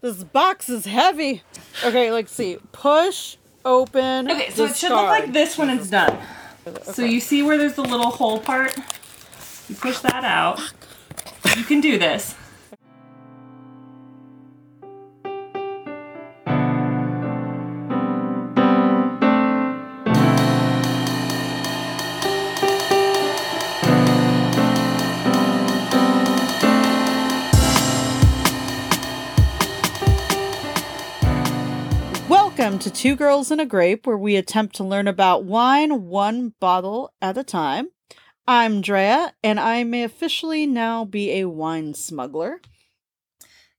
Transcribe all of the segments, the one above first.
This box is heavy. Okay, let's see. Push, open. Okay, so it should look like this when it's done. So you see where there's the little hole part? You push that out. You can do this. Two Girls and a Grape, where we attempt to learn about wine one bottle at a time. I'm Drea, and I may officially now be a wine smuggler.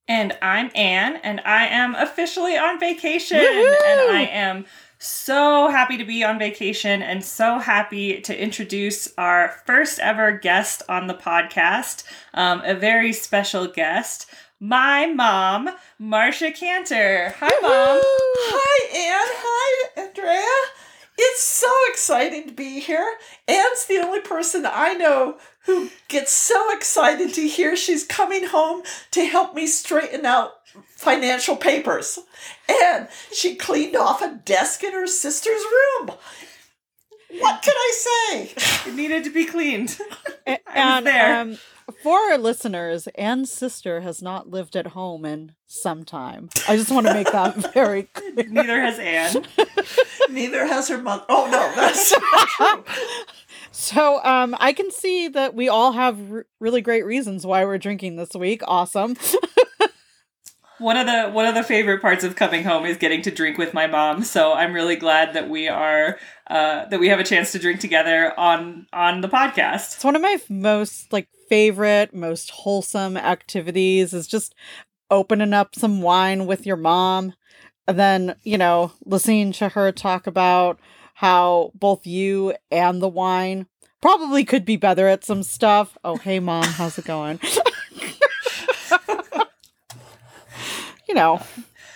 And I'm Anne, and I am officially on vacation. Woohoo! And I am so happy to be on vacation and so happy to introduce our first ever guest on the podcast, um, a very special guest, my mom, Marcia Cantor. Hi, mom. Hi, Anne. Hi, Andrea. It's so exciting to be here. Anne's the only person I know who gets so excited to hear she's coming home to help me straighten out financial papers. And she cleaned off a desk in her sister's room. What can I say? It needed to be cleaned. A- I was there. Um, for our listeners, Anne's sister has not lived at home in some time. I just want to make that very clear. Neither has Anne. Neither has her mother. Oh, no, that's true. So, um, I can see that we all have r- really great reasons why we're drinking this week. Awesome. One of the one of the favorite parts of coming home is getting to drink with my mom. So I'm really glad that we are uh, that we have a chance to drink together on on the podcast. It's one of my most like favorite, most wholesome activities is just opening up some wine with your mom and then, you know, listening to her talk about how both you and the wine probably could be better at some stuff. Oh, hey mom, how's it going? you know,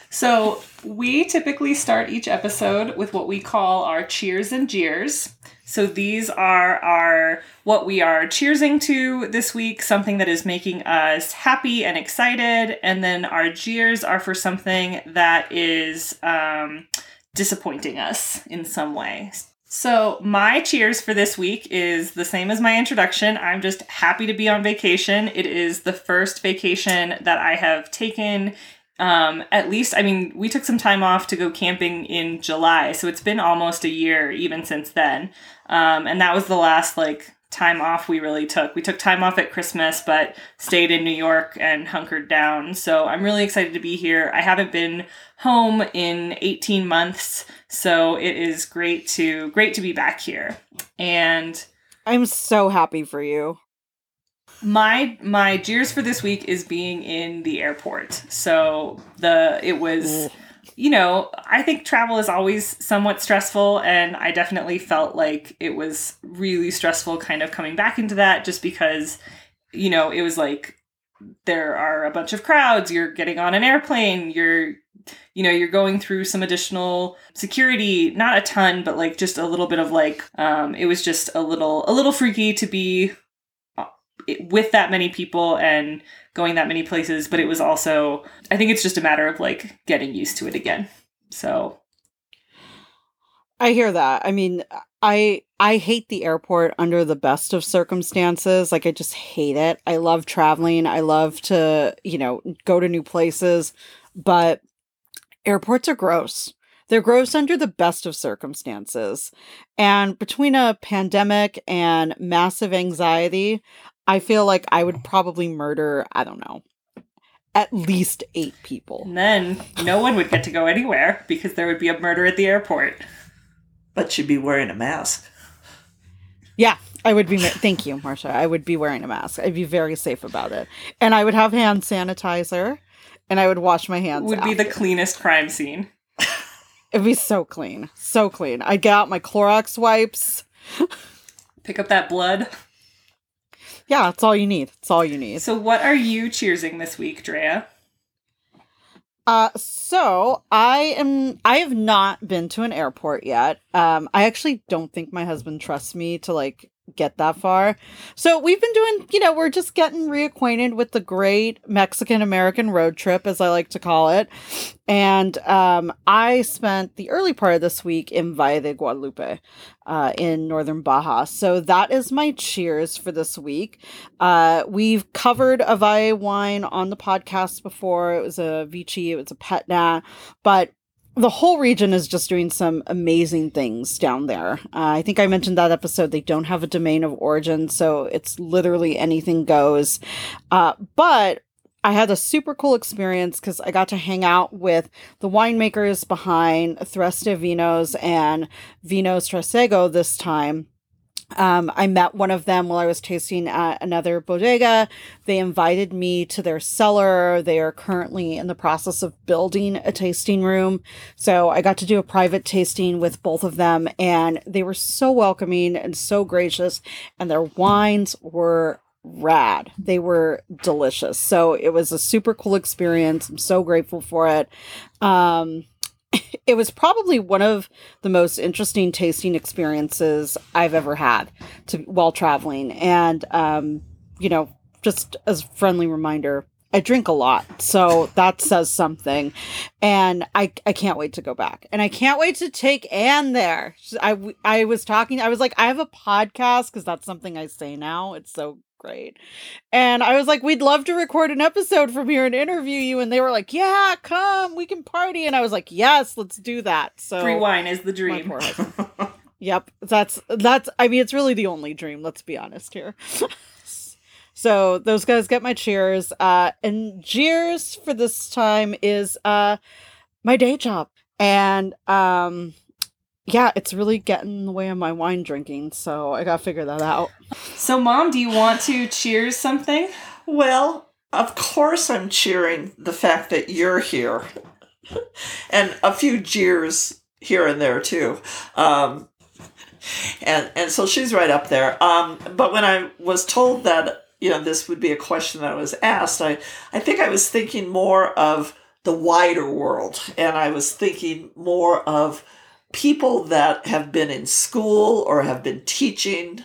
So we typically start each episode with what we call our cheers and jeers. So these are our what we are cheersing to this week, something that is making us happy and excited, and then our jeers are for something that is um, disappointing us in some way. So my cheers for this week is the same as my introduction. I'm just happy to be on vacation. It is the first vacation that I have taken um at least i mean we took some time off to go camping in july so it's been almost a year even since then. Um and that was the last like time off we really took. We took time off at christmas but stayed in new york and hunkered down. So i'm really excited to be here. I haven't been home in 18 months so it is great to great to be back here. And I'm so happy for you. My my jeers for this week is being in the airport. So the it was you know, I think travel is always somewhat stressful and I definitely felt like it was really stressful kind of coming back into that just because you know, it was like there are a bunch of crowds, you're getting on an airplane, you're you know, you're going through some additional security, not a ton, but like just a little bit of like um it was just a little a little freaky to be with that many people and going that many places but it was also i think it's just a matter of like getting used to it again so I hear that. I mean, I I hate the airport under the best of circumstances. Like I just hate it. I love traveling. I love to, you know, go to new places, but airports are gross. They're gross under the best of circumstances. And between a pandemic and massive anxiety, I feel like I would probably murder, I don't know, at least 8 people. and then no one would get to go anywhere because there would be a murder at the airport But you'd be wearing a mask. Yeah, I would be. Thank you, Marcia. I would be wearing a mask. I'd be very safe about it, and I would have hand sanitizer, and I would wash my hands. would be the cleanest crime scene It'd be so clean, so clean. I'd get out my Clorox wipes. pick up that blood Yeah, it's all you need. It's all you need. so what are you cheersing this week drea Uh, so I am. I have not been to an airport yet. Um, I actually don't think my husband trusts me to like get that far. So we've been doing, you know, we're just getting reacquainted with the great Mexican American road trip, as I like to call it. And um, I spent the early part of this week in Valle de Guadalupe uh, in northern Baja. So that is my cheers for this week. Uh, we've covered a Valle wine on the podcast before. It was a Vichy, it was a Petnat, but the whole region is just doing some amazing things down there. Uh, I think I mentioned that episode. They don't have a domain of origin, so it's literally anything goes. Uh, but I had a super cool experience because I got to hang out with the winemakers behind Threste Vinos and Vinos Tresego this time. Um, I met one of them while I was tasting at another bodega. They invited me to their cellar. They are currently in the process of building a tasting room. So I got to do a private tasting with both of them, and they were so welcoming and so gracious, and their wines were rad. They were delicious. So it was a super cool experience. I'm so grateful for it. Um, it was probably one of the most interesting tasting experiences I've ever had to while traveling. And um, you know, just as a friendly reminder, I drink a lot, so that says something. And I I can't wait to go back, and I can't wait to take Anne there. I I was talking. I was like, I have a podcast because that's something I say now. It's so great. And I was like, we'd love to record an episode from here and interview you. And they were like, yeah, come, we can party. And I was like, yes, let's do that. So free wine is the dream. yep. That's, that's, I mean, it's really the only dream. Let's be honest here. so those guys get my cheers. Uh, and cheers for this time is, uh, my day job. And, um, yeah, it's really getting in the way of my wine drinking, so I gotta figure that out. So, Mom, do you want to cheers something? Well, of course, I'm cheering the fact that you're here, and a few jeers here and there too. Um, and and so she's right up there. Um, but when I was told that you know this would be a question that I was asked, I I think I was thinking more of the wider world, and I was thinking more of people that have been in school or have been teaching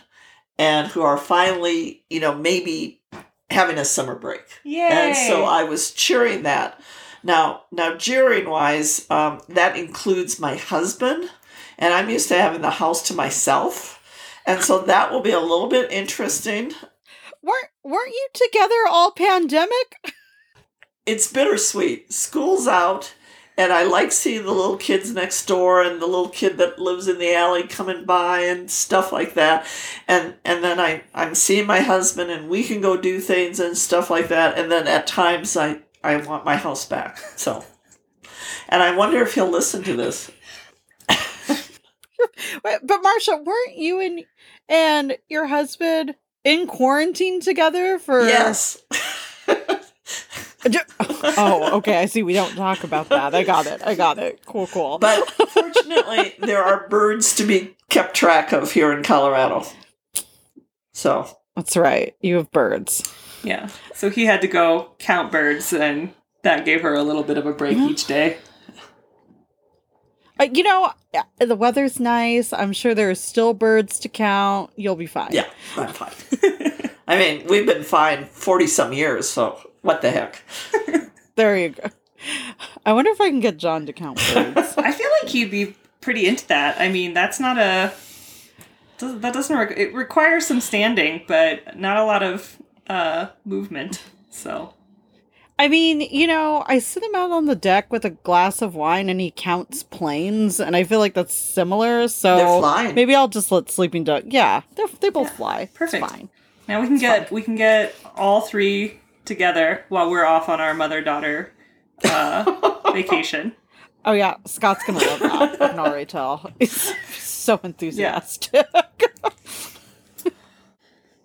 and who are finally, you know, maybe having a summer break. Yay. And so I was cheering that. Now, now cheering wise, um, that includes my husband, and I'm used to having the house to myself, and so that will be a little bit interesting. weren't weren't you together all pandemic? It's bittersweet. School's out and I like seeing the little kids next door and the little kid that lives in the alley coming by and stuff like that. And and then I I'm seeing my husband and we can go do things and stuff like that. And then at times I I want my house back. So, and I wonder if he'll listen to this. but Marcia, weren't you and and your husband in quarantine together for Yes. oh, okay. I see. We don't talk about that. I got it. I got it. Cool, cool. But fortunately, there are birds to be kept track of here in Colorado. So that's right. You have birds. Yeah. So he had to go count birds, and that gave her a little bit of a break each day. Uh, you know, the weather's nice. I'm sure there are still birds to count. You'll be fine. Yeah, I'm fine. I mean, we've been fine 40 some years, so what the heck? there you go. I wonder if I can get John to count birds. I feel like he'd be pretty into that. I mean, that's not a that doesn't re- it requires some standing, but not a lot of uh movement. So I mean, you know, I sit him out on the deck with a glass of wine and he counts planes, and I feel like that's similar. So maybe I'll just let Sleeping Duck. Yeah, they both yeah, fly. Perfect. It's fine. Now we can it's get fine. we can get all three together while we're off on our mother daughter uh, vacation. Oh yeah, Scott's gonna love that. I can already tell. He's so enthusiastic. Yeah.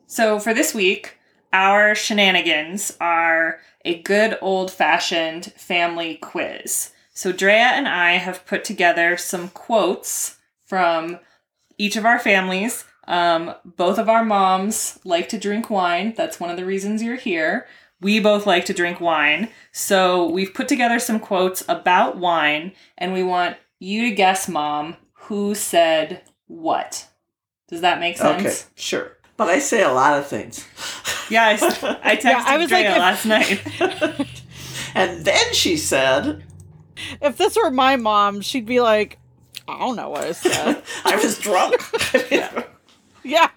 so for this week, our shenanigans are a good old fashioned family quiz. So Drea and I have put together some quotes from each of our families. Um, both of our moms like to drink wine. That's one of the reasons you're here. We both like to drink wine. So we've put together some quotes about wine, and we want you to guess, Mom, who said what. Does that make sense? Okay, sure. But I say a lot of things. Yeah, I, s- I texted Yeah, I was Drea like, if- last night. And then she said, If this were my mom, she'd be like, I don't know what I said. I was drunk. yeah. yeah.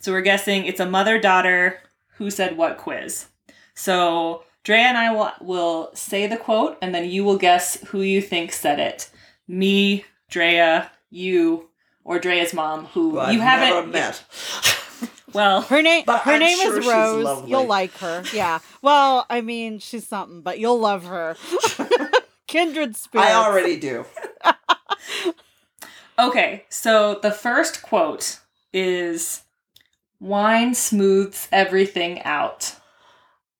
So we're guessing it's a mother daughter who said what quiz. So Drea and I will, will say the quote, and then you will guess who you think said it. Me, Drea, you, or Drea's mom, who Who I've you haven't never met. Well, Her name But her I'm name sure is Rose. You'll like her. Yeah. Well, I mean, she's something, but you'll love her. Kindred spirit. I already do. okay. So the first quote is "Wine smooths everything out."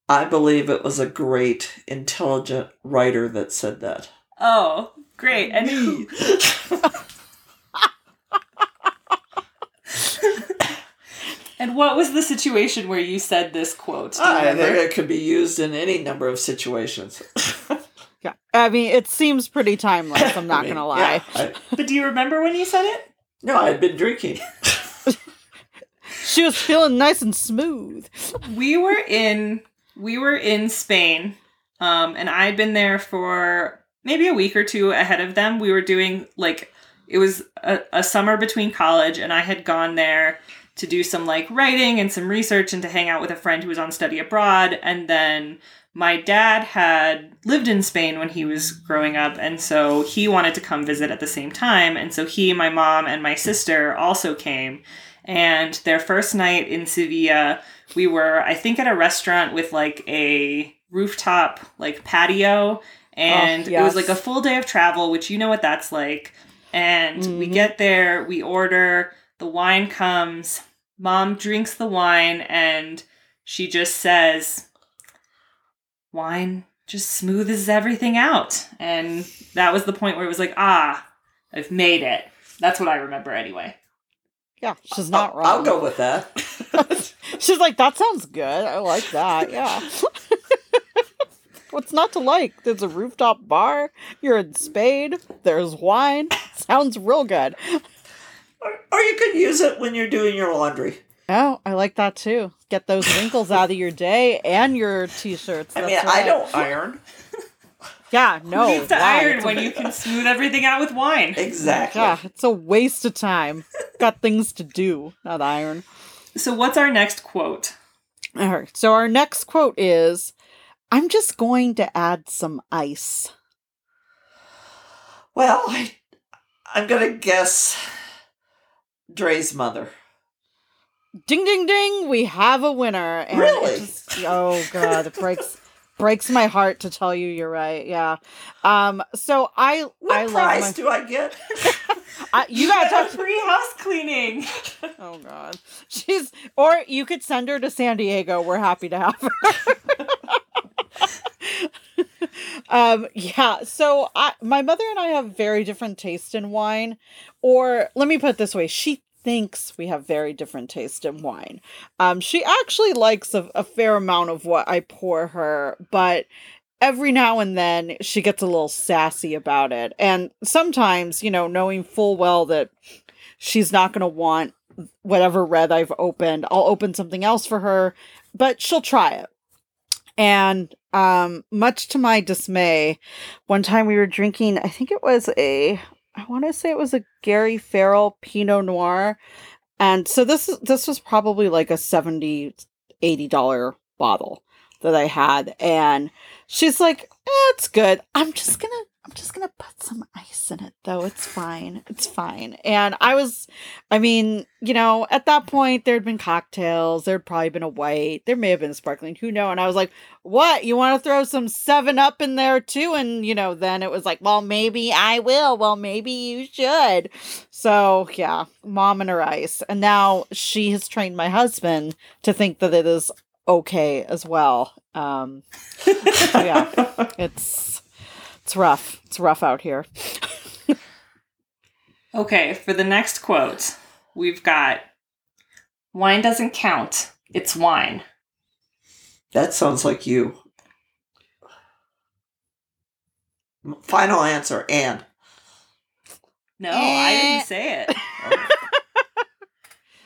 I believe it was a great, intelligent writer that said that. Oh, great! And who? And what was the situation where you said this quote? I think it could be used in any number of situations. Yeah. I mean, it seems pretty timeless, I'm not I mean, gonna lie. yeah, I- But do you remember when you said it? no, I'd been drinking. She was feeling nice and smooth. we were in we were in Spain, um, and I'd been there for maybe a week or two ahead of them. We were doing like it was a, a summer between college, and I had gone there to do some like writing and some research and to hang out with a friend who was on study abroad. And then my dad had lived in Spain when he was growing up, and so he wanted to come visit at the same time. And so he, my mom, and my sister also came. And their first night in Sevilla, we were, I think, at a restaurant with like a rooftop like patio. And Oh, it was like a full day of travel, which you know what that's like. And we Mhm. get there, we order, the wine comes, mom drinks the wine, and she just says, Wine just smooths everything out. And that was the point where it was like, ah, I've made it. That's what I remember anyway. Yeah, she's not wrong. I'll go with that. She's like, that sounds good. I like that. Yeah. What's not to like? There's a rooftop bar. You're in Spain. There's wine. Sounds real good. or, or you could use it when you're doing your laundry. Oh, I like that too. Get those wrinkles out of your day and your t-shirts. I mean, I right. don't iron. Yeah, no. Who needs to why? iron when you can smooth everything out with wine? Exactly. Yeah, it's a waste of time. Got things to do, not iron. So, what's our next quote? All right. So our next quote is, "I'm just going to add some ice." Well, I, I'm going to guess Dre's mother. Ding ding ding! We have a winner. And Really? just- oh god, it breaks breaks my heart to tell you you're right. Yeah. Um. So I What I prize love do I get? I, you gotta Get a talk. free house cleaning. Oh god, she's or you could send her to San Diego. We're happy to have her. um. Yeah. So I, my mother and I have very different taste in wine, or let me put it this way: she thinks we have very different taste in wine. Um, she actually likes a, a fair amount of what I pour her, but every now and then she gets a little sassy about it. And sometimes, you know, knowing full well that she's not going to want whatever red I've opened, I'll open something else for her, but she'll try it. And um much to my dismay, one time we were drinking, I think it was a I want to say it was a Gary Farrell Pinot Noir. And so this is this was probably like a 70 80 dollar bottle that I had and she's like, eh, "It's good. I'm just going to I'm just to put some ice in it though. It's fine. It's fine." And I was I mean, you know, at that point there'd been cocktails, there'd probably been a white, there may have been sparkling, who know? And I was like, "What? You want to throw some 7 up in there too?" And you know, then it was like, "Well, maybe I will. Well, maybe you should." So, yeah, mom and her ice. And now she has trained my husband to think that it is okay as well. Um so yeah, it's it's rough. It's rough out here. Okay, for the next quote, we've got wine doesn't count. It's wine. That sounds like you. Final answer, and. No, I Eh. didn't say it.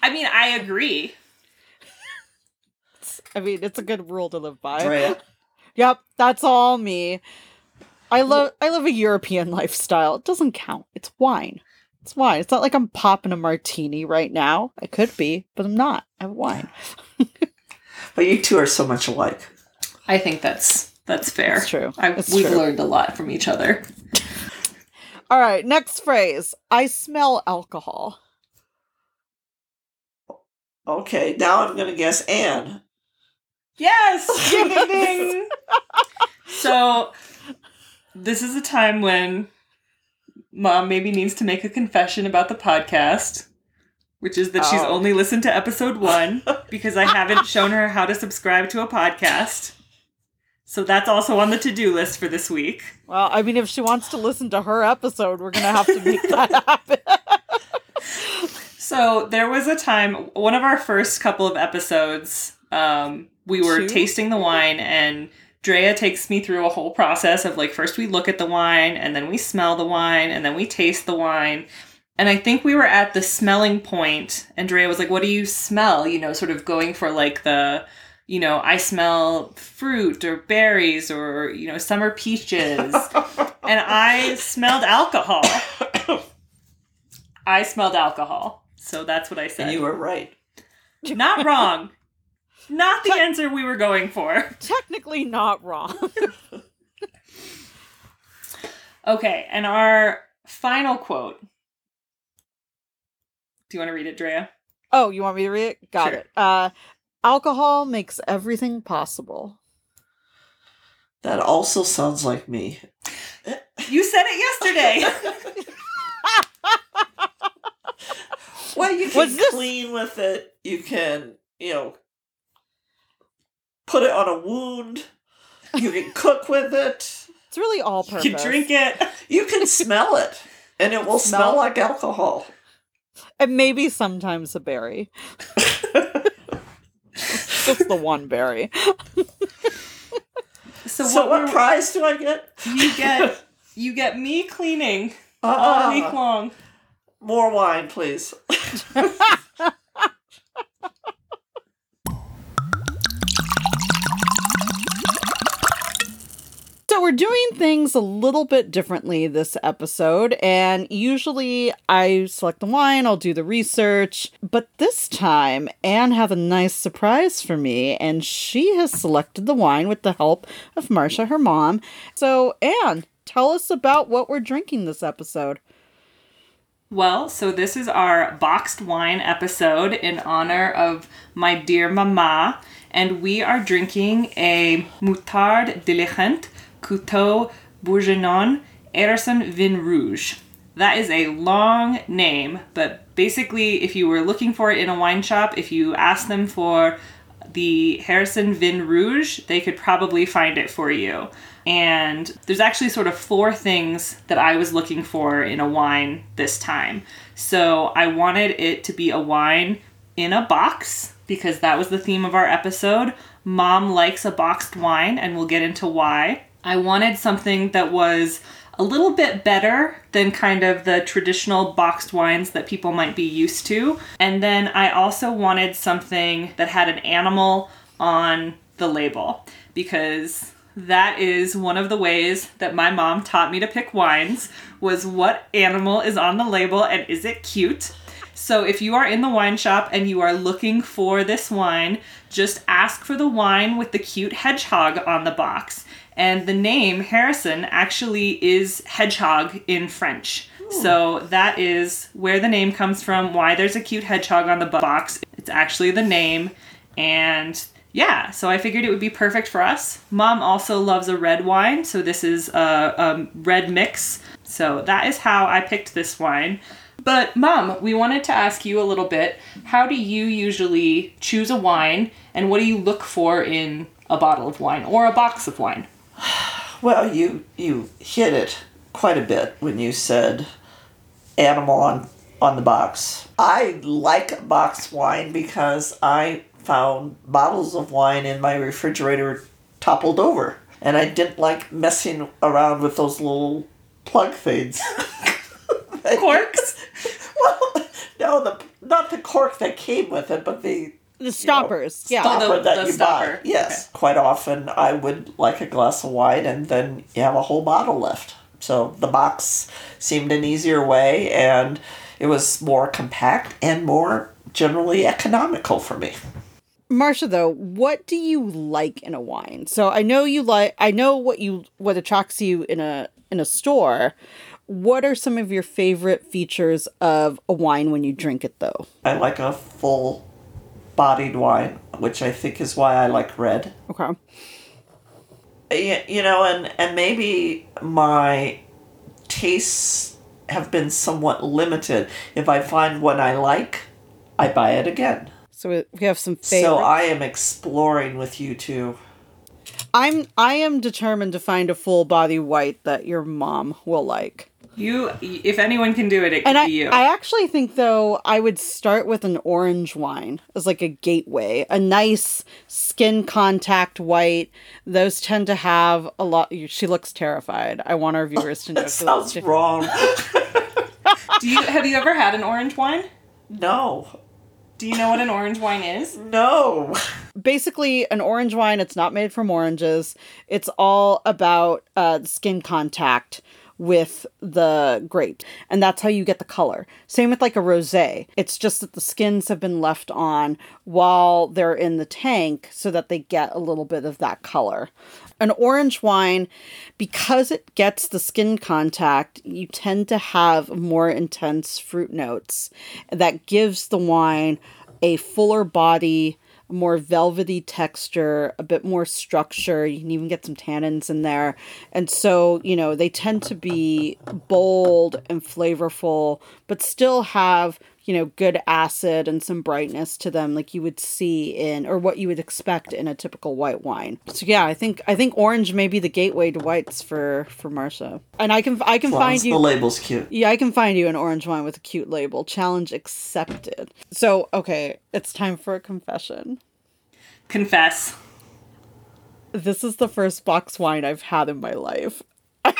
I mean, I agree. I mean, it's a good rule to live by. Drea. Yep, that's all me. I love I love a European lifestyle. It doesn't count. It's wine. It's wine. It's not like I'm popping a martini right now. I could be, but I'm not. I have wine. But you two are so much alike. I think that's that's fair. It's true. I, It's we've true. learned a lot from each other. All right, next phrase. I smell alcohol. Okay, now I'm gonna guess Anne. Yes! Ding, ding, ding. so, this is a time when mom maybe needs to make a confession about the podcast, which is that she's Oh. only listened to episode one because I haven't shown her how to subscribe to a podcast. So, that's also on the to do list for this week. Well, I mean, if she wants to listen to her episode, we're gonna have to make that happen. So there was a time, one of our first couple of episodes, um, we were Two? tasting the wine, and Drea takes me through a whole process of like first we look at the wine, and then we smell the wine, and then we taste the wine. And I think we were at the smelling point, and Drea was like, "What do you smell?" You know, sort of going for like the, you know, I smell fruit or berries or you know summer peaches, and I smelled alcohol. I smelled alcohol. So that's what I said. And you were right. Not wrong. Not the answer we were going for. Technically not wrong. Okay, and our final quote. Do you want to read it, Drea? Oh, you want me to read it? Got Sure. it. Uh alcohol makes everything possible. That also sounds like me. You said it yesterday. Well, you can Was this- clean with it. You can, you know, put it on a wound. You can cook with it. It's really all you purpose. can drink it. You can smell it, and it will smell, Smell? like alcohol. And maybe sometimes a berry. Just the one berry. So, So, what, what prize do I get? you get you get me cleaning all Uh, week long. more wine, please. we're doing things a little bit differently this episode, and usually I select the wine, I'll do the research, but this time Anne has a nice surprise for me, and she has selected the wine with the help of Marcia, her mom. So Anne, tell us about what we're drinking this episode. Well, so this is our boxed wine episode in honor of my dear mama, and we are drinking a Moutard Diligent Coteaux Bourguignons Hérisson Vin Rouge. That is a long name, but basically, if you were looking for it in a wine shop, if you asked them for the Hérisson Vin Rouge, they could probably find it for you. And there's actually sort of four things that I was looking for in a wine this time. So I wanted it to be a wine in a box because that was the theme of our episode. Mom likes a boxed wine, and we'll get into why. I wanted something that was a little bit better than kind of the traditional boxed wines that people might be used to. And then I also wanted something that had an animal on the label because that is one of the ways that my mom taught me to pick wines was what animal is on the label and is it cute? So if you are in the wine shop and you are looking for this wine, just ask for the wine with the cute hedgehog on the box. And the name Hérisson actually is hedgehog in French. So that is where the name comes from, why there's a cute hedgehog on the box. It's actually the name. And yeah, so I figured it would be perfect for us. Mom also loves a red wine, so this is a, a red mix. So that is how I picked this wine. But, Mom, we wanted to ask you a little bit how do you usually choose a wine, and what do you look for in a bottle of wine or a box of wine? Well, you you hit it quite a bit when you said animal on on the box. I like box wine because I found bottles of wine in my refrigerator toppled over, and I didn't like messing around with those little plug things. Corks? well, no, the not the cork that came with it, but the The stoppers. yeah. Oh, the- stopper that the you stopper. buy. Yes, quite often I would like a glass of wine, and then you have a whole bottle left. So the box seemed an easier way, and it was more compact and more generally economical for me. Marcia, though, what do you like in a wine? So I know you like. I know what you what attracts you in a in a store. What are some of your favorite features of a wine when you drink it, though? I like a full bodied wine, which I think is why I like red. Okay. Y- you know and and maybe my tastes have been somewhat limited if i find one i like i buy it again So we- we have some favorites. so i am exploring with you two I'm I am determined to find a full body white that your mom will like. You, if anyone can do it, it could And I, be you. I actually think though I would start with an orange wine as like a gateway, a nice skin contact white. Those tend to have a lot. She looks terrified. I want our viewers to know. that she sounds looks- wrong Do you have you ever had an orange wine? no Do you know what an orange wine is? no Basically, an orange wine. It's not made from oranges. It's all about uh, skin contact with the grapes and that's how you get the color same with like a rosé it's just that the skins have been left on while they're in the tank so that they get a little bit of that color an orange wine because it gets the skin contact you tend to have more intense fruit notes that gives the wine a fuller body more velvety texture, a bit more structure. You can even get some tannins in there. And so, you know, they tend to be bold and flavorful, but still have, you know, good acid and some brightness to them like you would see in or what you would expect in a typical white wine. So yeah, I think I think orange may be the gateway to whites for for Marcia. And I can I can as find as you the label's cute yeah, I can find you an orange wine with a cute label. Challenge accepted. So, okay, it's time for a confession. Confess. This is the first box wine I've had in my life.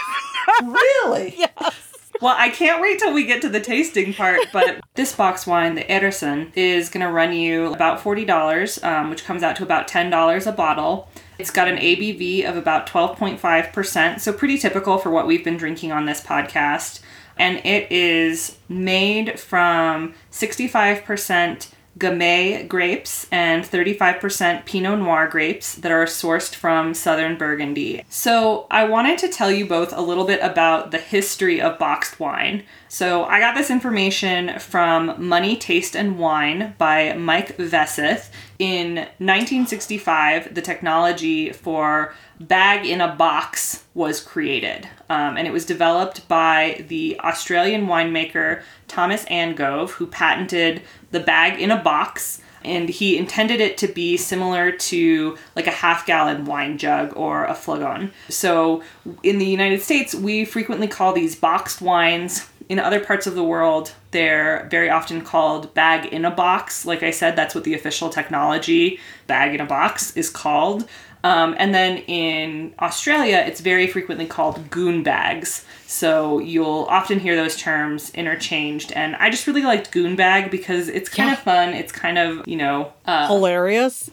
really Well, I can't wait till we get to the tasting part, but this box wine, the Hérisson, is going to run you about $40, um, which comes out to about $10 a bottle. It's got an ABV of about 12.5%, so pretty typical for what we've been drinking on this podcast. And it is made from 65% Gamay grapes and 35% Pinot Noir grapes that are sourced from southern Burgundy. So, I wanted to tell you both a little bit about the history of boxed wine. So, I got this information from Money, Taste, and Wine by Mike Veseth. In 1965, the technology for bag in a box was created. Um, and it was developed by the Australian winemaker Thomas Angove, who patented the bag in a box. And he intended it to be similar to like a half gallon wine jug or a flagon. So in the United States, we frequently call these boxed wines. In other parts of the world, they're very often called bag in a box. Like I said, that's what the official technology, bag in a box, is called. Um, and then in Australia, it's very frequently called goon bags. So you'll often hear those terms interchanged. And I just really liked goon bag because it's kind Yeah. of fun. It's kind of, you know, uh, Hilarious.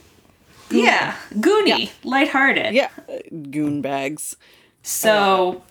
yeah, goony, lighthearted. Yeah. Goon bags. So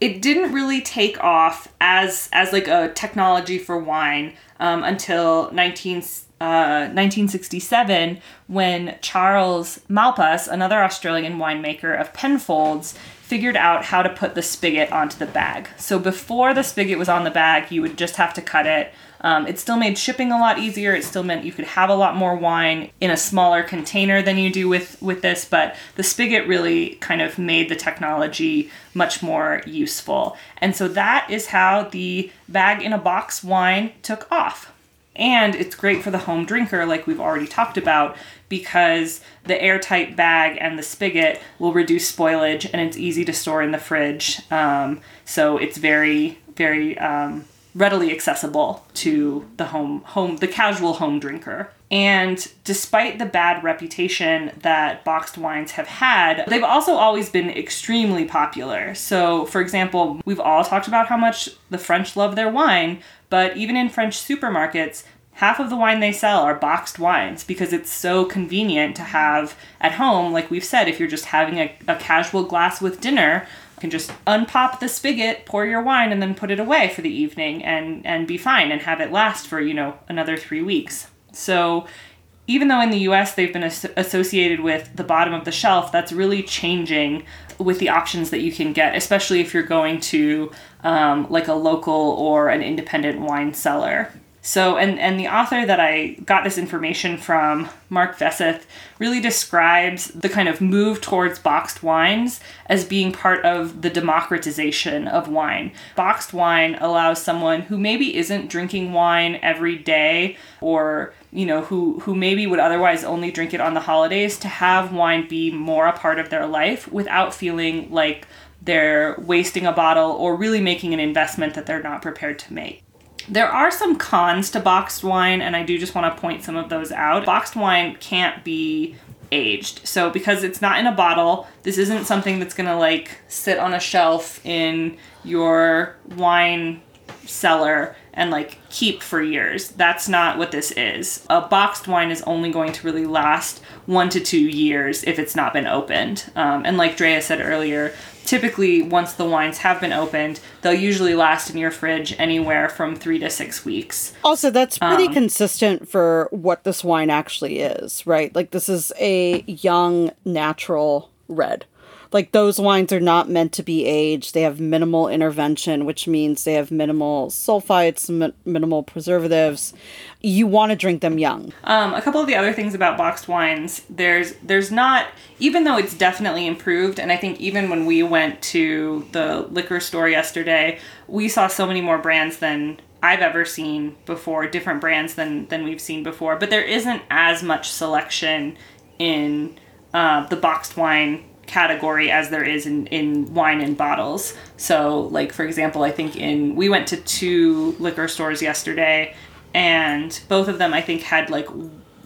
it didn't really take off as as like a technology for wine um, until 19 uh, 1967 when Charles Malpas, another Australian winemaker of Penfolds, figured out how to put the spigot onto the bag. So before the spigot was on the bag, you would just have to cut it. Um, it still made shipping a lot easier. It still meant you could have a lot more wine in a smaller container than you do with with this. But the spigot really kind of made the technology much more useful. And so that is how the bag in a box wine took off. And it's great for the home drinker, like we've already talked about, because the airtight bag and the spigot will reduce spoilage and it's easy to store in the fridge. Um, so it's very, very um, readily accessible to the home, home, the casual home drinker. And despite the bad reputation that boxed wines have had, they've also always been extremely popular. So, for example, we've all talked about how much the French love their wine, but even in French supermarkets, half of the wine they sell are boxed wines because it's so convenient to have at home. Like we've said, if you're just having a, a casual glass with dinner, you can just unpop the spigot, pour your wine, and then put it away for the evening and, and be fine and have it last for, you know, another three weeks. So even though in the US they've been as- associated with the bottom of the shelf, that's really changing with the options that you can get, especially if you're going to um, like a local or an independent wine cellar. So, and, and the author that I got this information from, Mark Veseth, really describes the kind of move towards boxed wines as being part of the democratization of wine. Boxed wine allows someone who maybe isn't drinking wine every day or you know who who maybe would otherwise only drink it on the holidays to have wine be more a part of their life without feeling like they're wasting a bottle or really making an investment that they're not prepared to make. There are some cons to boxed wine, and I do just want to point some of those out. Boxed wine can't be aged. So because it's not in a bottle, this isn't something that's going to like sit on a shelf in your wine cellar and like keep for years. That's not what this is. A boxed wine is only going to really last one to two years if it's not been opened. Um, and like Drea said earlier, typically once the wines have been opened, they'll usually last in your fridge anywhere from three to six weeks. Also, that's pretty consistent for what this wine actually is, right? Like, this is a young, natural red. Like, those wines are not meant to be aged. They have minimal intervention, which means they have minimal sulfites, mi- minimal preservatives. You want to drink them young. Um, a couple of the other things about boxed wines, there's there's not even though it's definitely improved, and I think even when we went to the liquor store yesterday, we saw so many more brands than I've ever seen before, different brands than than we've seen before. But there isn't as much selection in uh, the boxed wine category as there is in, in wine in bottles. So, like for example, I think in we went to two liquor stores yesterday, and both of them I think had like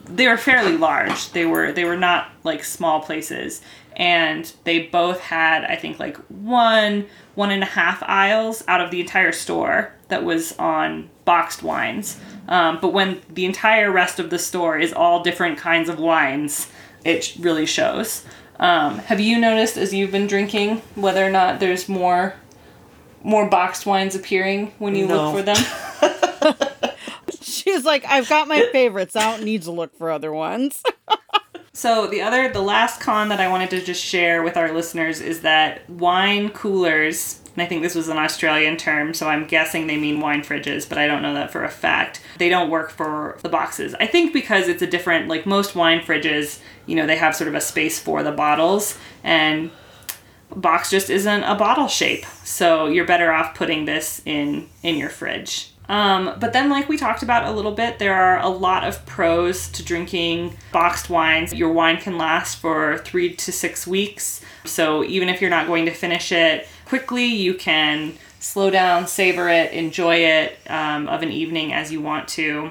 they were fairly large. They were they were not like small places, and they both had I think like one one and a half aisles out of the entire store that was on boxed wines. Um, but when the entire rest of the store is all different kinds of wines, it really shows. Um, have you noticed as you've been drinking whether or not there's more more boxed wines appearing when you No. look for them? She's like, I've got my favorites. I don't need to look for other ones. So the other, the last con that I wanted to just share with our listeners is that wine coolers, and I think this was an Australian term, so I'm guessing they mean wine fridges, but I don't know that for a fact. They don't work for the boxes. I think because it's a different, like most wine fridges, you know, they have sort of a space for the bottles, and box just isn't a bottle shape. So you're better off putting this in in your fridge. Um, but then, like we talked about a little bit, there are a lot of pros to drinking boxed wines. Your wine can last for three to six weeks. So even if you're not going to finish it quickly, you can slow down, savor it, enjoy it um, of an evening as you want to.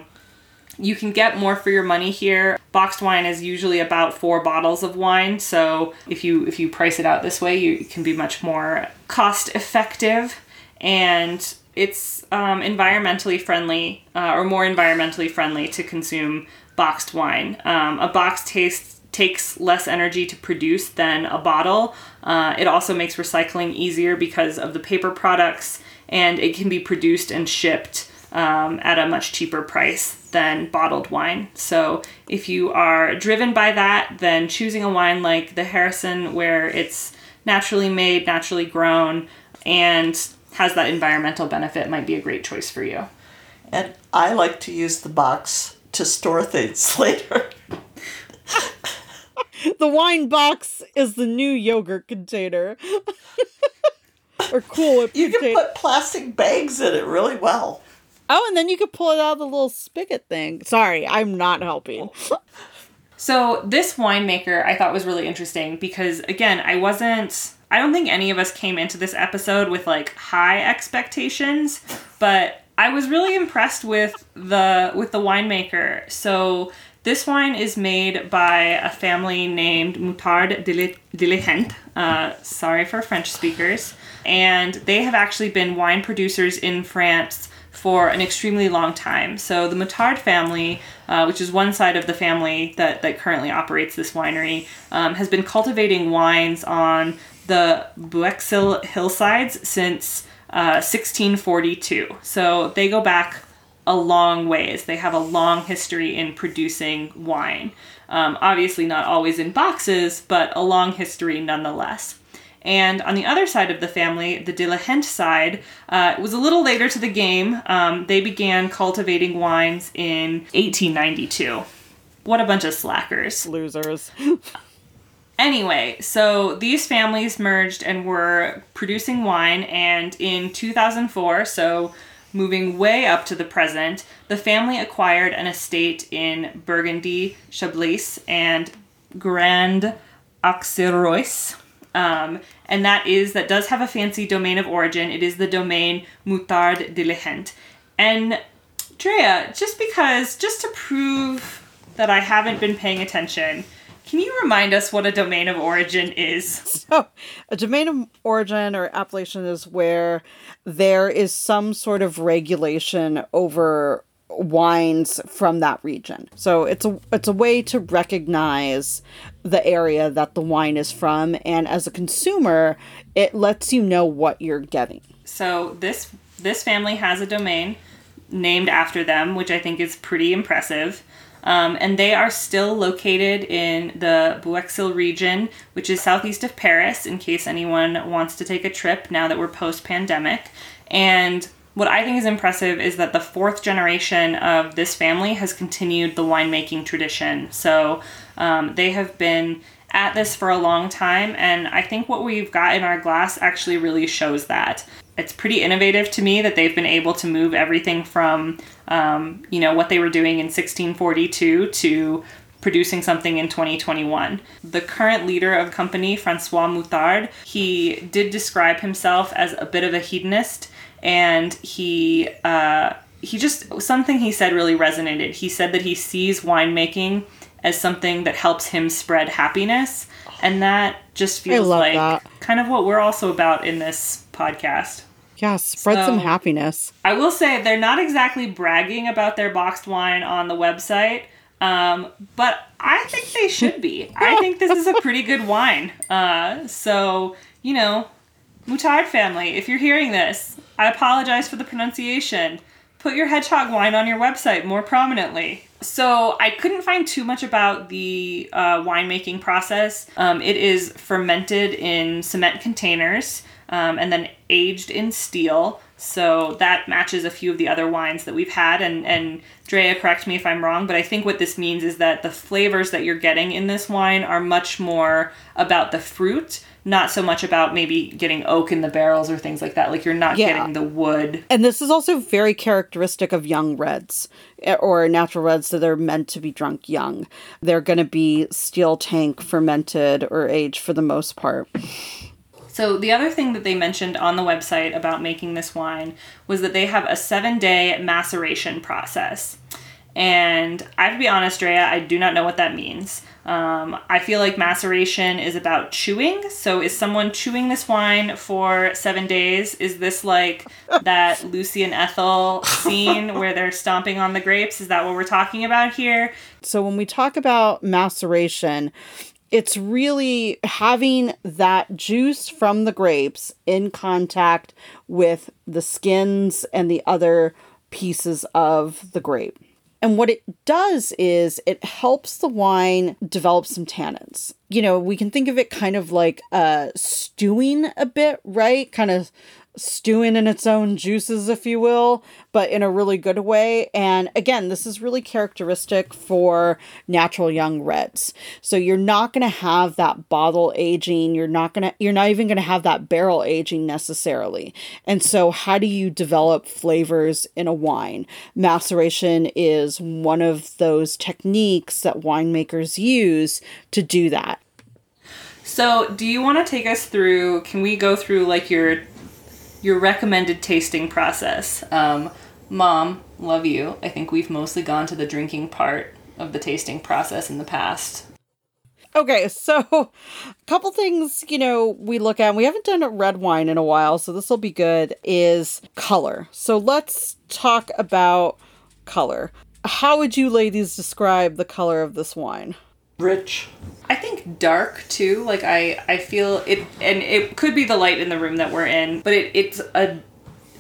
You can get more for your money here. Boxed wine is usually about four bottles of wine, so if you if you price it out this way, you can be much more cost effective, and it's um, environmentally friendly uh, or more environmentally friendly to consume boxed wine. Um, a box taste takes less energy to produce than a bottle. Uh, it also makes recycling easier because of the paper products, and it can be produced and shipped um, at a much cheaper price than bottled wine. So if you are driven by that, then choosing a wine like the Hérisson, where it's naturally made, naturally grown, and has that environmental benefit, might be a great choice for you. And I like to use the box to store things later. the wine box is the new yogurt container. or cool whip You can put plastic bags in it really well. oh, and then you could pull it out of the little spigot thing. Sorry, I'm not helping. So this winemaker I thought was really interesting because again, I wasn't I don't think any of us came into this episode with like high expectations, but I was really impressed with the with the winemaker. So this wine is made by a family named Moutard Dili- Diligent. Uh, sorry for French speakers. And they have actually been wine producers in France for an extremely long time. So the Moutard family, uh, which is one side of the family that, that currently operates this winery, um, has been cultivating wines on the Bouxwiller hillsides since uh, 1642. So they go back a long ways. They have a long history in producing wine. Um, obviously, not always in boxes, but a long history nonetheless. And on the other side of the family, the Diligent side, uh, was a little later to the game. Um, they began cultivating wines in 1892. What a bunch of slackers. Losers. Anyway, so these families merged and were producing wine, and in 2004, so moving way up to the present, the family acquired an estate in Burgundy, Chablis, and Grand Auxerrois. Um, and that is that does have a fancy domain of origin. It is the domain Moutard-Diligent. And Drea, just because, just to prove that I haven't been paying attention, can you remind us what a domain of origin is? So, a domain of origin or appellation is where there is some sort of regulation over wines from that region. So it's a it's a way to recognize the area that the wine is from and as a consumer, it lets you know what you're getting. So this this family has a domain named after them, which I think is pretty impressive. Um, and they are still located in the Buxeuil region, which is southeast of Paris, in case anyone wants to take a trip now that we're post pandemic. And what I think is impressive is that the fourth generation of this family has continued the winemaking tradition. So um, they have been at this for a long time, and I think what we've got in our glass actually really shows that. It's pretty innovative to me that they've been able to move everything from, um, you know, what they were doing in 1642 to producing something in 2021. The current leader of company, Francois Moutard, he did describe himself as a bit of a hedonist, and he uh, he just something he said really resonated. He said that he sees winemaking as something that helps him spread happiness. And that just feels like that. kind of what we're also about in this podcast. Yeah, spread so, some happiness. I will say they're not exactly bragging about their boxed wine on the website, um, but I think they should be. I think this is a pretty good wine. Uh, so, you know, Moutard family, if you're hearing this, I apologize for the pronunciation. Put your hedgehog wine on your website more prominently. So I couldn't find too much about the uh, winemaking process. Um, it is fermented in cement containers um, and then aged in steel. So that matches a few of the other wines that we've had. And, and Drea, correct me if I'm wrong, but I think what this means is that the flavors that you're getting in this wine are much more about the fruit not so much about maybe getting oak in the barrels or things like that. Like you're not yeah. getting the wood. And this is also very characteristic of young reds eh, or natural reds that are meant to be drunk young. They're going to be steel tank fermented or aged for the most part. So, the other thing that they mentioned on the website about making this wine was that they have a seven day maceration process. And I have to be honest, Drea, I do not know what that means. Um, I feel like maceration is about chewing. So, is someone chewing this wine for seven days? Is this like that Lucy and Ethel scene where they're stomping on the grapes? Is that what we're talking about here? So, when we talk about maceration, it's really having that juice from the grapes in contact with the skins and the other pieces of the grape. And what it does is it helps the wine develop some tannins. You know, we can think of it kind of like uh, stewing a bit, right? Kind of stewing in its own juices, if you will, but in a really good way. And again, this is really characteristic for natural young reds. So you're not going to have that bottle aging. You're not going to, you're not even going to have that barrel aging necessarily. And so, how do you develop flavors in a wine? Maceration is one of those techniques that winemakers use to do that. So, do you want to take us through? Can we go through like your your recommended tasting process. Um, Mom, love you. I think we've mostly gone to the drinking part of the tasting process in the past. Okay, so a couple things, you know, we look at, we haven't done a red wine in a while, so this will be good, is color. So let's talk about color. How would you ladies describe the color of this wine? Rich. I think dark too. Like I, I feel it, and it could be the light in the room that we're in, but it, it's a,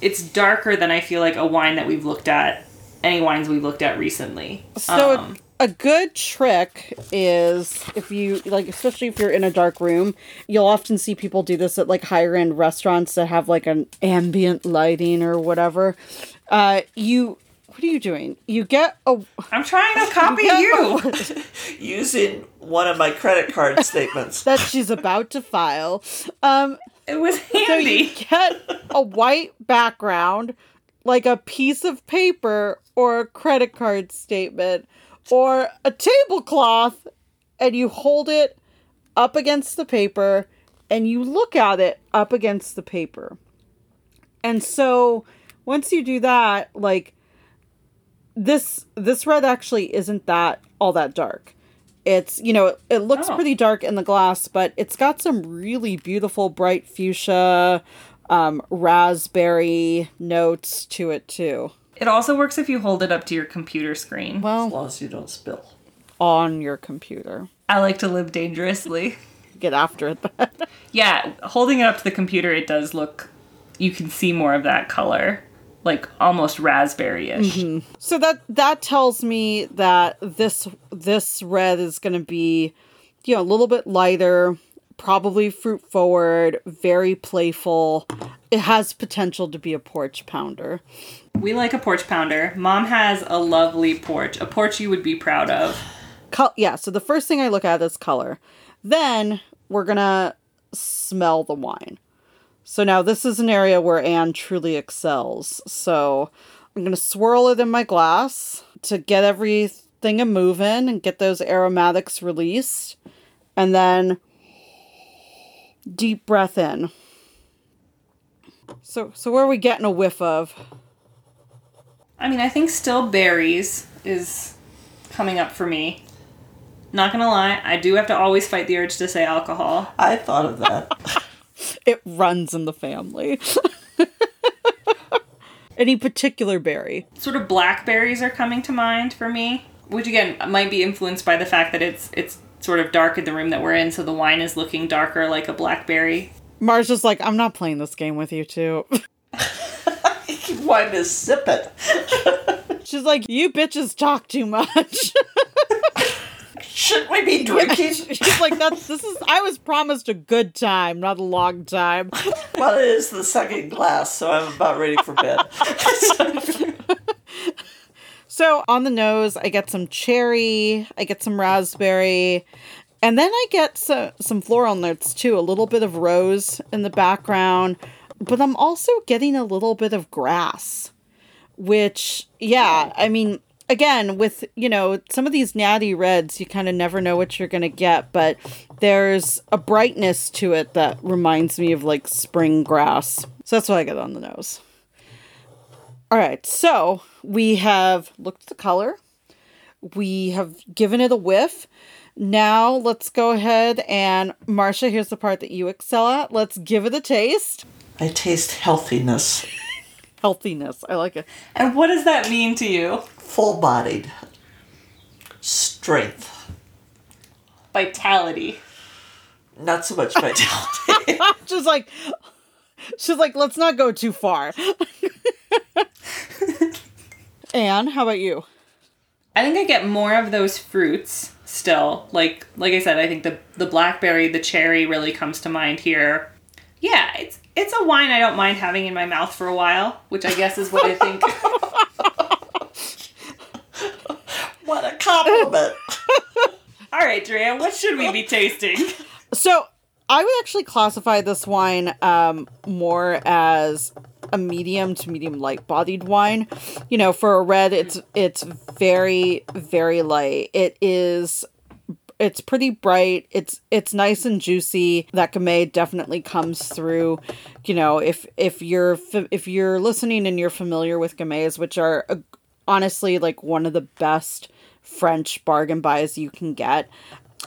it's darker than I feel like a wine that we've looked at, any wines we've looked at recently. So Um, a, a good trick is if you like, especially if you're in a dark room, you'll often see people do this at like higher end restaurants that have like an ambient lighting or whatever. Uh, you, what are you doing? You get a I'm trying to copy you. Using one of my credit card statements. that she's about to file. Um, It was handy. so you get a white background, like a piece of paper or a credit card statement or a tablecloth, and you hold it up against the paper and you look at it up against the paper. And so once you do that, like this this red actually isn't that all that dark. It's you know, it, looks Oh. pretty dark in the glass, but it's got some really beautiful bright fuchsia, um, raspberry notes to it too. It also works if you hold it up to your computer screen. As Well, long as you don't spill. on your computer. I like to live dangerously. Get after it. Yeah, holding it up to the computer, it does look. You can see more of that color, like almost raspberry-ish. Mm-hmm. So that that tells me that this this red is going to be, you know, a little bit lighter, probably fruit forward, very playful. It has potential to be a porch pounder. We like a porch pounder. Mom has a lovely porch, a porch you would be proud of. Col- yeah, so the first thing I look at is color. Then we're going to smell the wine. So now this is an area where Anne truly excels. So I'm going to swirl it in my glass to get everything a moving and get those aromatics released. And then deep breath in. So so where are we getting a whiff of? I mean, I think still berries is coming up for me. Not gonna lie, I do have to always fight the urge to say alcohol. I thought of that. It runs in the family. Any particular berry? Sort of blackberries are coming to mind for me, which again might be influenced by the fact that it's it's sort of dark in the room that we're in, so the wine is looking darker like a blackberry. Mars is like, I'm not playing this game with you two. Why to sip it? She's like, you bitches talk too much. Shouldn't we be drinking? She's like, that's this is I was promised a good time, not a long time. well, it is the second glass, so I'm about ready for bed. So on the nose, I get some cherry, I get some raspberry, and then I get some some floral notes too, a little bit of rose in the background, but I'm also getting a little bit of grass, which yeah, I mean, again, with you know some of these natty reds, you kind of never know what you're gonna get, but there's a brightness to it that reminds me of like spring grass. So that's what I get on the nose. All right, so we have looked at the color. We have given it a whiff. Now let's go ahead and Marcia, here's the part that you excel at. Let's give it a taste. I taste healthiness, Healthiness. I like it. And what does that mean to you? full bodied, strength. Vitality. Not so much vitality. She's like She's like, let's not go too far. Anne, how about you? I think I get more of those fruits still. Like like I said, I think the the blackberry, the cherry really comes to mind here. Yeah, it's it's a wine I don't mind having in my mouth for a while, which I guess is what I think. what a compliment. All right, Drea, what should we be tasting? So I would actually classify this wine um, more as a medium to medium light bodied wine. You know, for a red, it's it's very very light. It is it's pretty bright. It's it's nice and juicy. That Gamay definitely comes through. You know, if if you're if you're listening and you're familiar with Gamays, which are uh, honestly like one of the best French bargain buys you can get.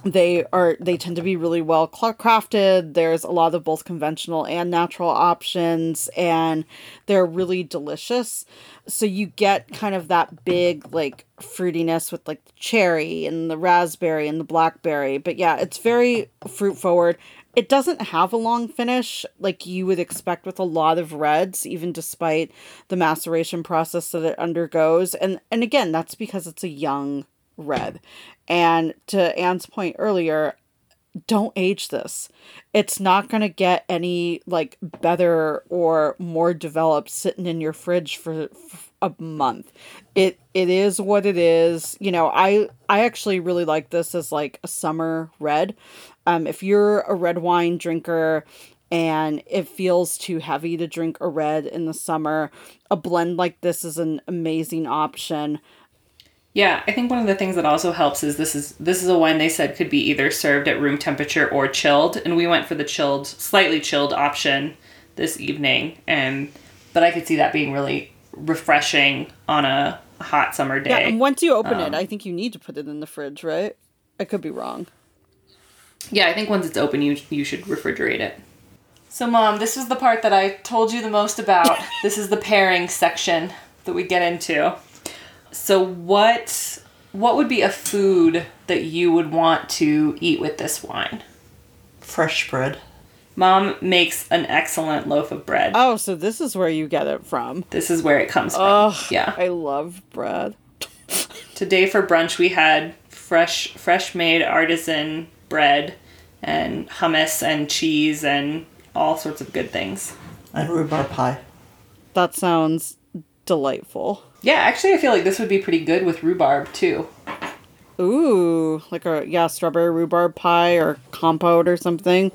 They are they tend to be really well crafted. There's a lot of both conventional and natural options and they're really delicious. So you get kind of that big like fruitiness with like the cherry and the raspberry and the blackberry. But yeah it's very fruit forward. It doesn't have a long finish like you would expect with a lot of reds even despite the maceration process that it undergoes. And and again that's because it's a young red and to Anne's point earlier, don't age this. It's not going to get any like better or more developed sitting in your fridge for, for a month. It it is what it is. You know, I I actually really like this as like a summer red. Um if you're a red wine drinker and it feels too heavy to drink a red in the summer, a blend like this is an amazing option. Yeah, I think one of the things that also helps is this is this is a wine they said could be either served at room temperature or chilled, and we went for the chilled, slightly chilled option this evening, and but I could see that being really refreshing on a hot summer day. Yeah, and once you open um, it, I think you need to put it in the fridge, right? I could be wrong. Yeah, I think once it's open, you you should refrigerate it. So, mom, this is the part that I told you the most about. this is the pairing section that we get into. So what what would be a food that you would want to eat with this wine? Fresh bread. Mom makes an excellent loaf of bread. Oh, so this is where you get it from. This is where it comes from. Oh, yeah. I love bread. Today for brunch we had fresh fresh made artisan bread and hummus and cheese and all sorts of good things. And rhubarb pie. That sounds delightful. Yeah, actually, I feel like this would be pretty good with rhubarb too. Ooh, like a yeah, strawberry rhubarb pie or compote or something.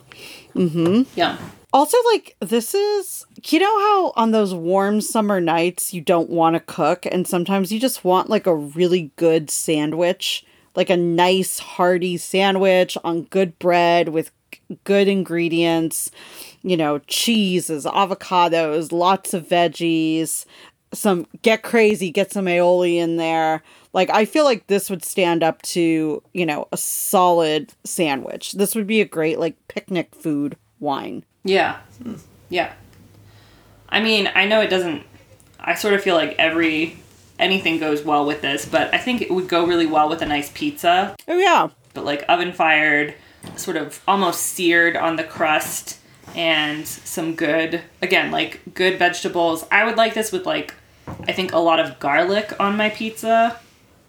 Mm-hmm. Yeah. Also, like this is you know how on those warm summer nights you don't want to cook, and sometimes you just want like a really good sandwich, like a nice hearty sandwich on good bread with good ingredients you know, cheeses, avocados, lots of veggies, some get crazy, get some aioli in there. Like I feel like this would stand up to, you know, a solid sandwich. This would be a great like picnic food wine. Yeah. Yeah. I mean, I know it doesn't I sort of feel like every anything goes well with this, but I think it would go really well with a nice pizza. Oh yeah. But like oven fired, sort of almost seared on the crust and some good again, like good vegetables. I would like this with like I think a lot of garlic on my pizza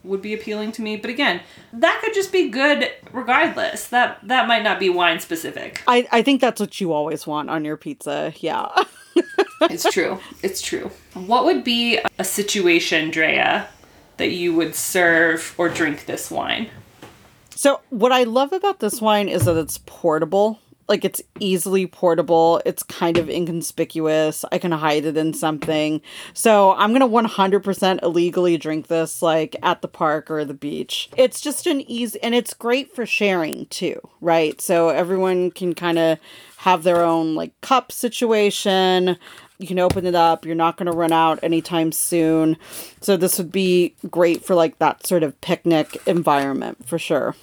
would be appealing to me. But again, that could just be good regardless. That that might not be wine specific. I, I think that's what you always want on your pizza. Yeah. it's true. It's true. What would be a situation, Drea, that you would serve or drink this wine? So, what I love about this wine is that it's portable like it's easily portable. It's kind of inconspicuous. I can hide it in something. So i'm gonna 100% illegally drink this like at the park or the beach. It's just an easy and it's great for sharing too right? So everyone can kind of have their own like cup situation. You can open it up. You're not going to run out anytime soon. So this would be great for like that sort of picnic environment for sure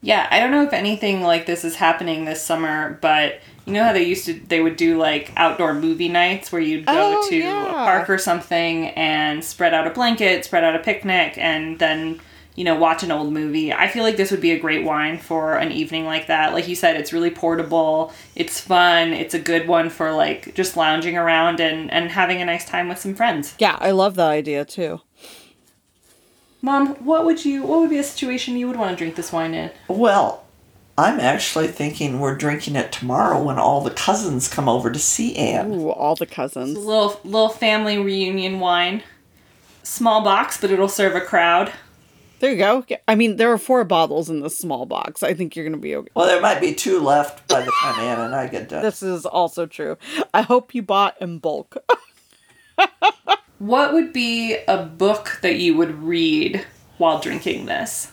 yeah, I don't know if anything like this is happening this summer, but you know how they used to they would do like outdoor movie nights where you'd go oh, to yeah. a park or something and spread out a blanket, spread out a picnic and then you know, watch an old movie. I feel like this would be a great wine for an evening like that. Like you said, it's really portable, it's fun, it's a good one for like just lounging around and and having a nice time with some friends. Yeah, I love that idea too. Mom, what would you what would be a situation you would want to drink this wine in? Well, I'm actually thinking we're drinking it tomorrow when all the cousins come over to see Anne. Ooh, all the cousins. It's a little little family reunion wine. Small box, but it'll serve a crowd. There you go. I mean, there are four bottles in this small box. I think you're going to be okay. Well, there might be two left by the time Anne and I get done. This is also true. I hope you bought in bulk. What would be a book that you would read while drinking this?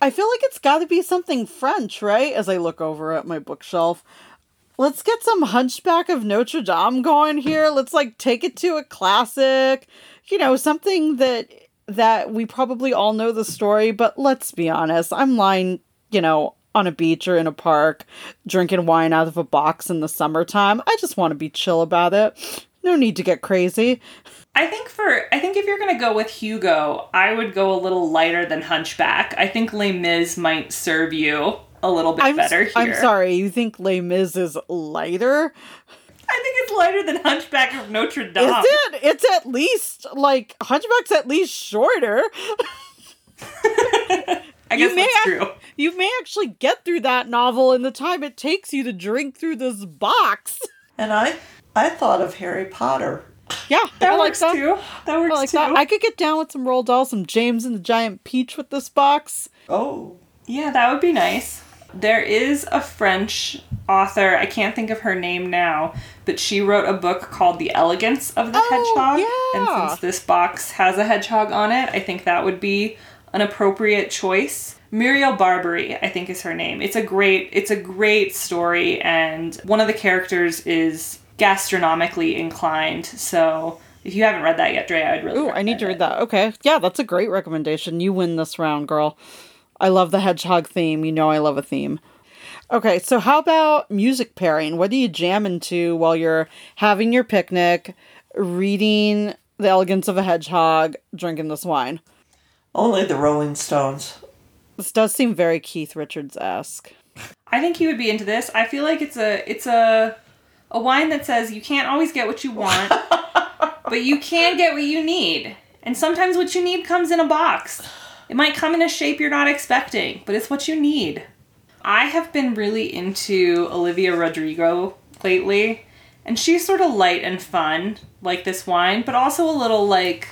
I feel like it's got to be something French, right? As I look over at my bookshelf. Let's get some Hunchback of Notre Dame going here. Let's like take it to a classic, you know, something that that we probably all know the story, but let's be honest. I'm lying, you know, on a beach or in a park, drinking wine out of a box in the summertime. I just want to be chill about it. No need to get crazy. I think for I think if you're gonna go with Hugo, I would go a little lighter than Hunchback. I think Les Mis might serve you a little bit I'm, better here. I'm sorry, you think Les Mis is lighter? I think it's lighter than Hunchback of Notre Dame. Is it? It's at least like Hunchback's at least shorter. I You guess may that's ac- true. You may actually get through that novel in the time it takes you to drink through this box. And I I thought of Harry Potter. Yeah, That I like works that. too. That works I like too. that. I could get down with some Roald Dahl, some James and the Giant Peach with this box. Oh. Yeah, that would be nice. There is a French author, I can't think of her name now, but she wrote a book called The Elegance of the Oh, Hedgehog. yeah. And since this box has a hedgehog on it, I think that would be an appropriate choice. Muriel Barbery, I think is her name. It's a great it's a great story and one of the characters is gastronomically inclined. So if you haven't read that yet, Dre, I would really Ooh, I need to recommend read it. that. Okay. Yeah, that's a great recommendation. You win this round, girl. I love the hedgehog theme. You know I love a theme. Okay, so how about music pairing? What do you jam into while you're having your picnic, reading The Elegance of a Hedgehog, drinking this wine? Only the Rolling Stones. This does seem very Keith Richards esque. I think he would be into this. I feel like it's a it's a a wine that says you can't always get what you want, but you can get what you need. And sometimes what you need comes in a box. It might come in a shape you're not expecting, but it's what you need. I have been really into Olivia Rodrigo lately, and she's sort of light and fun, like this wine, but also a little like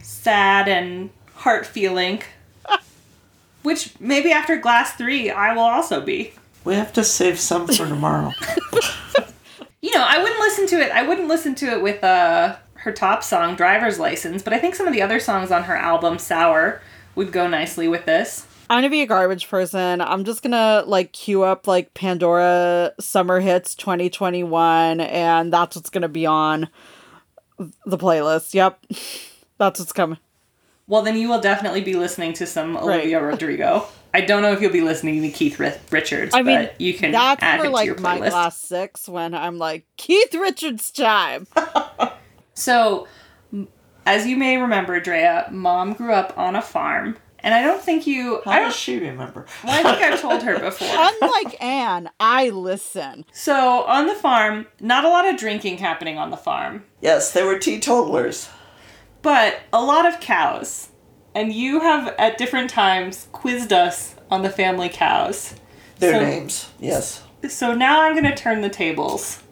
sad and heart feeling. Which maybe after glass three, I will also be. We have to save some for tomorrow. You know, I wouldn't listen to it. I wouldn't listen to it with uh, her top song, "Driver's License," but I think some of the other songs on her album, "Sour," would go nicely with this. I'm gonna be a garbage person. I'm just gonna like queue up like Pandora Summer Hits 2021, and that's what's gonna be on the playlist. Yep, that's what's coming. Well, then you will definitely be listening to some Olivia Rodrigo. I don't know if you'll be listening to Keith Ri- Richards, I mean, but you can that's add for him to your like my playlist. class six when I'm like Keith Richards time. So, as you may remember, Drea, mom grew up on a farm, and I don't think you. I How don't. does she remember? Well, I think I've told her before. Unlike Anne, I listen. So on the farm, not a lot of drinking happening on the farm, Yes, they were teetotalers. but a lot of cows. And you have at different times quizzed us on the family cows. Their So- names. Yes. So now I'm going to turn the tables.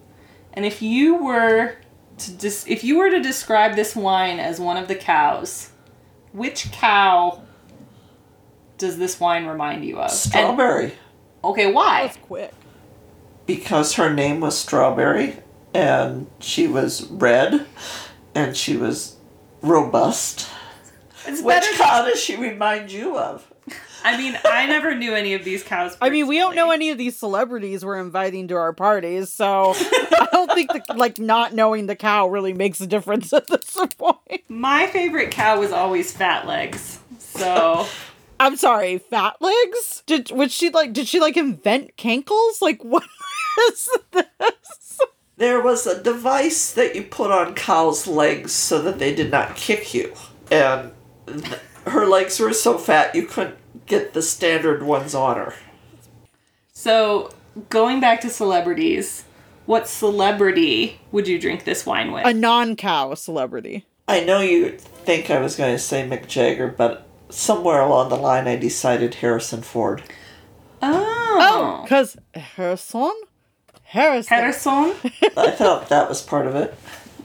And if you were to dis- if you were to describe this wine as one of the cows, which cow does this wine remind you of? And- Strawberry. okay, why? That's quick. because her name was Strawberry and she was red and she was robust. It's Which better. cow does she remind you of? I mean, I never knew any of these cows. I mean, we don't know any of these celebrities we're inviting to our parties, so I don't think the, like not knowing the cow really makes a difference at this point. My favorite cow was always Fat Legs. So I'm sorry, fat legs? Did was she like did she like invent cankles? Like what is this? There was a device that you put on cows' legs so that they did not kick you. And th- her legs were so fat you couldn't get the standard ones on her. so going back to celebrities, what celebrity would you drink this wine with? A non-cow celebrity. I know you think I was going to say Mick Jagger, but somewhere along the line I decided Harrison Ford. oh. oh because Harrison? Harrison. Harrison. I thought that was part of it.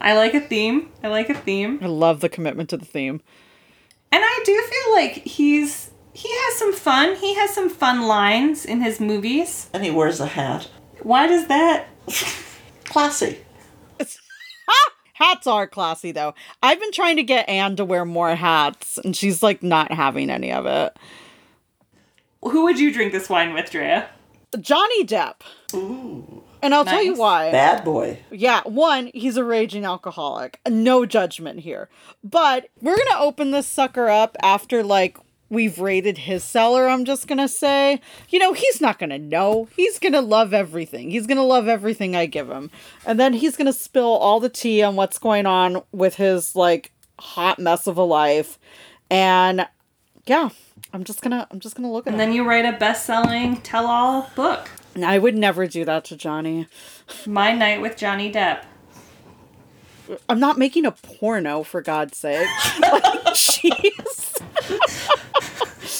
I like a theme. I like a theme. I love the commitment to the theme. And I do feel like he's he has some fun. He has some fun lines in his movies. And he wears a hat. Why does that Classy. Hats are classy though. I've been trying to get Anne to wear more hats, and she's like not having any of it. Who would you drink this wine with, Drea? Johnny Depp. Ooh. And I'll tell you why. Bad boy. Yeah, one, he's a raging alcoholic. No judgment here. But we're going to open this sucker up after, like, we've rated his cellar, I'm just going to say. You know, he's not going to know. He's going to love everything. He's going to love everything I give him. And then he's going to spill all the tea on what's going on with his, like, hot mess of a life. And yeah, I'm just going to, I'm just going to look at And him. then you write a best-selling tell-all book, And I would never do that to Johnny. My Night with Johnny Depp. I'm not making a porno, for God's sake. like, jeez.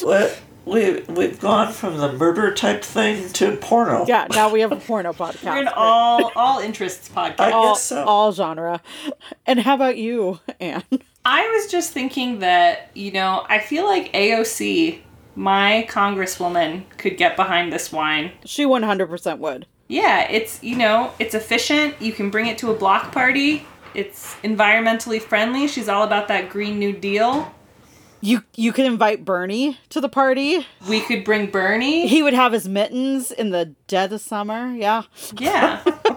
What? We, we've gone from the murder type thing to porno. Yeah, now we have a porno podcast. We're an all all interests podcast. I all, guess so. all genre. And how about you, Anne? I was just thinking that, you know, I feel like AOC, my congresswoman, could get behind this wine. She 100% would. Yeah, it's, you know, it's efficient. You can bring it to a block party. It's environmentally friendly. She's all about that Green New Deal. You you could invite Bernie to the party. We could bring Bernie. He would have his mittens in the dead of summer. Yeah. Yeah.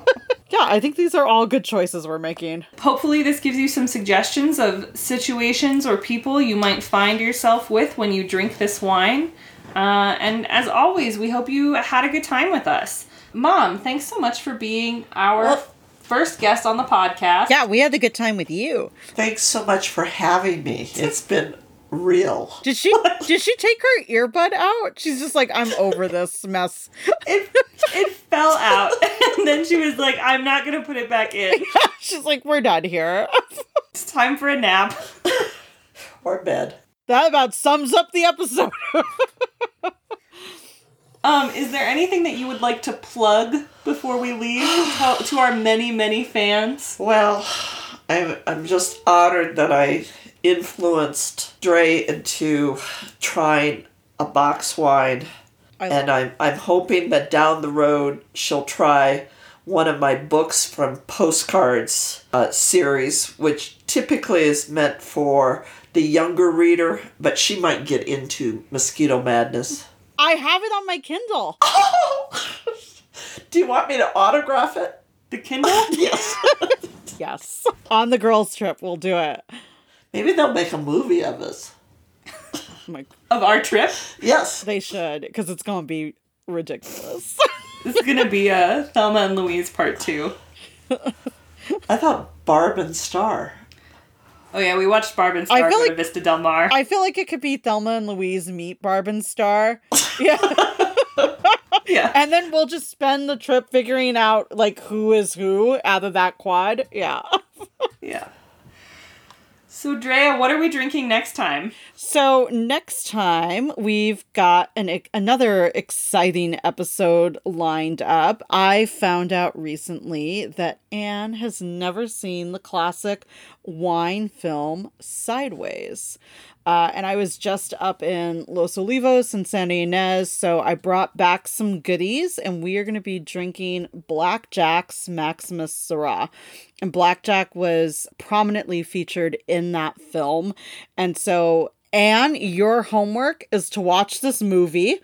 Yeah, I think these are all good choices we're making. Hopefully, this gives you some suggestions of situations or people you might find yourself with when you drink this wine. Uh, and as always, we hope you had a good time with us. Mom, thanks so much for being our Well- first guest on the podcast. Yeah, we had a good time with you. Thanks so much for having me. It's been real. Did she did she take her earbud out? She's just like, I'm over this mess. It, it fell out. and then she was like, I'm not going to put it back in. She's like, we're done here. It's time for a nap. Or bed. that about sums up the episode. Um, is there anything that you would like to plug before we leave to, to our many, many fans? Well, I'm, I'm just honored that I influenced Dre into trying a box wine. I- and I'm, I'm hoping that down the road she'll try one of my books from Postcards uh, series, which typically is meant for the younger reader, but she might get into Mosquito Madness. I have it on my Kindle. Do you want me to autograph it? The Kindle? Yes. Yes. On the girls' trip, we'll do it. Maybe they'll make a movie of us. Of our trip. Yes. they should, because it's going to be ridiculous. This is gonna be a Thelma and Louise part two. I thought Barb and Star. Oh yeah, we watched Barb and Star I feel to like- Vista Del Mar. I feel like it could be Thelma and Louise meet Barb and Star. Yeah. yeah. and then we'll just spend the trip figuring out, like, who is who out of that quad. Yeah. Yeah. So Drea, what are we drinking next time? So next time we've got an another exciting episode lined up. I found out recently that Anne has never seen the classic wine film Sideways. Uh, and I was just up in Los Olivos and Santa Ynez, so I brought back some goodies, and we are going to be drinking Blackjack's Maximus Syrah. And Blackjack was prominently featured in that film. And so, Anne, your homework is to watch this movie.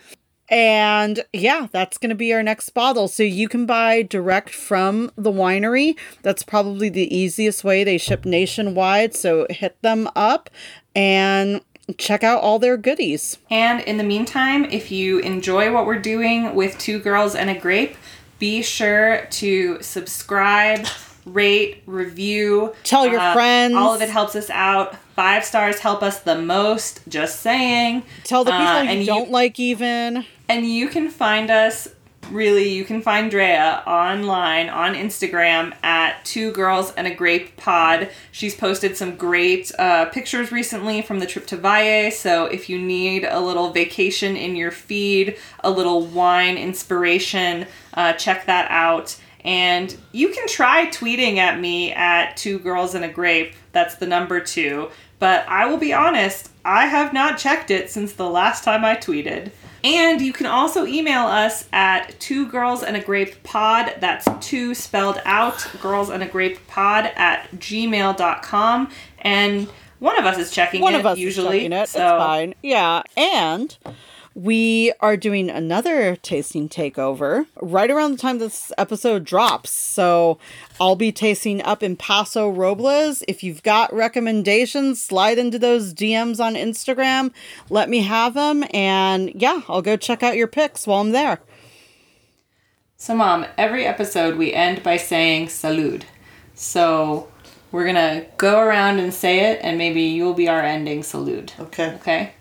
And yeah, that's going to be our next bottle. So you can buy direct from the winery. That's probably the easiest way. They ship nationwide. So hit them up and check out all their goodies. And in the meantime, if you enjoy what we're doing with Two Girls and a Grape, be sure to subscribe, rate, review. Tell your Uh, friends. All of it helps us out. Five stars help us the most, just saying. Tell the people Uh, you and you- don't like, even. And you can find us, really, you can find Drea online on Instagram at Two Girls and a Grape Pod. She's posted some great uh, pictures recently from the trip to Valle. So if you need a little vacation in your feed, a little wine inspiration, uh, check that out. And you can try tweeting at me at Two Girls and a Grape. That's the number two. But I will be honest, I have not checked it since the last time I tweeted. And you can also email us at two girls and a grape pod. That's two spelled out, girls and a grape pod at gmail.com. And one of us is checking One it of us usually. is checking it. So It's fine. Yeah, and we are doing another tasting takeover right around the time this episode drops. So I'll be tasting up in Paso Robles. If you've got recommendations, slide into those DMs on Instagram. Let me have them. And yeah, I'll go check out your picks while I'm there. So, Mom, every episode we end by saying salud. So, we're going to go around and say it, and maybe you'll be our ending salud. Okay. Okay?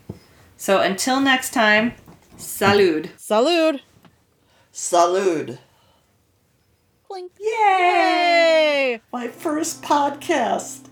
So, until next time, salud. Salud. Salud. Clink. Yay! Yay! My first podcast.